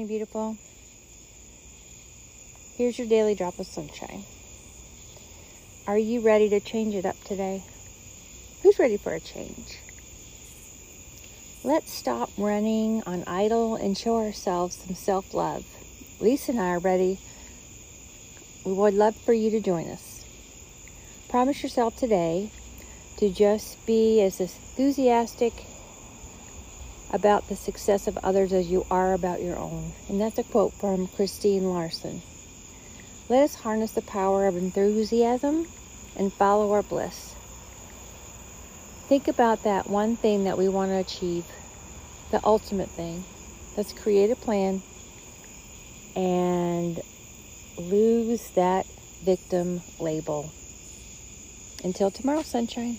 Morning, beautiful. Here's your daily drop of sunshine. Are you ready to change it up today? Who's ready for a change? Let's stop running on idle and show ourselves some self love. Lisa and I are ready. We would love for you to join us. Promise yourself today to just be as enthusiastic about the success of others as you are about your own. And that's a quote from Christian Larson. Let us harness the power of enthusiasm and follow our bliss. Think about that one thing that we want to achieve, the ultimate thing. Let's create a plan and lose that victim label. Until tomorrow, sunshine.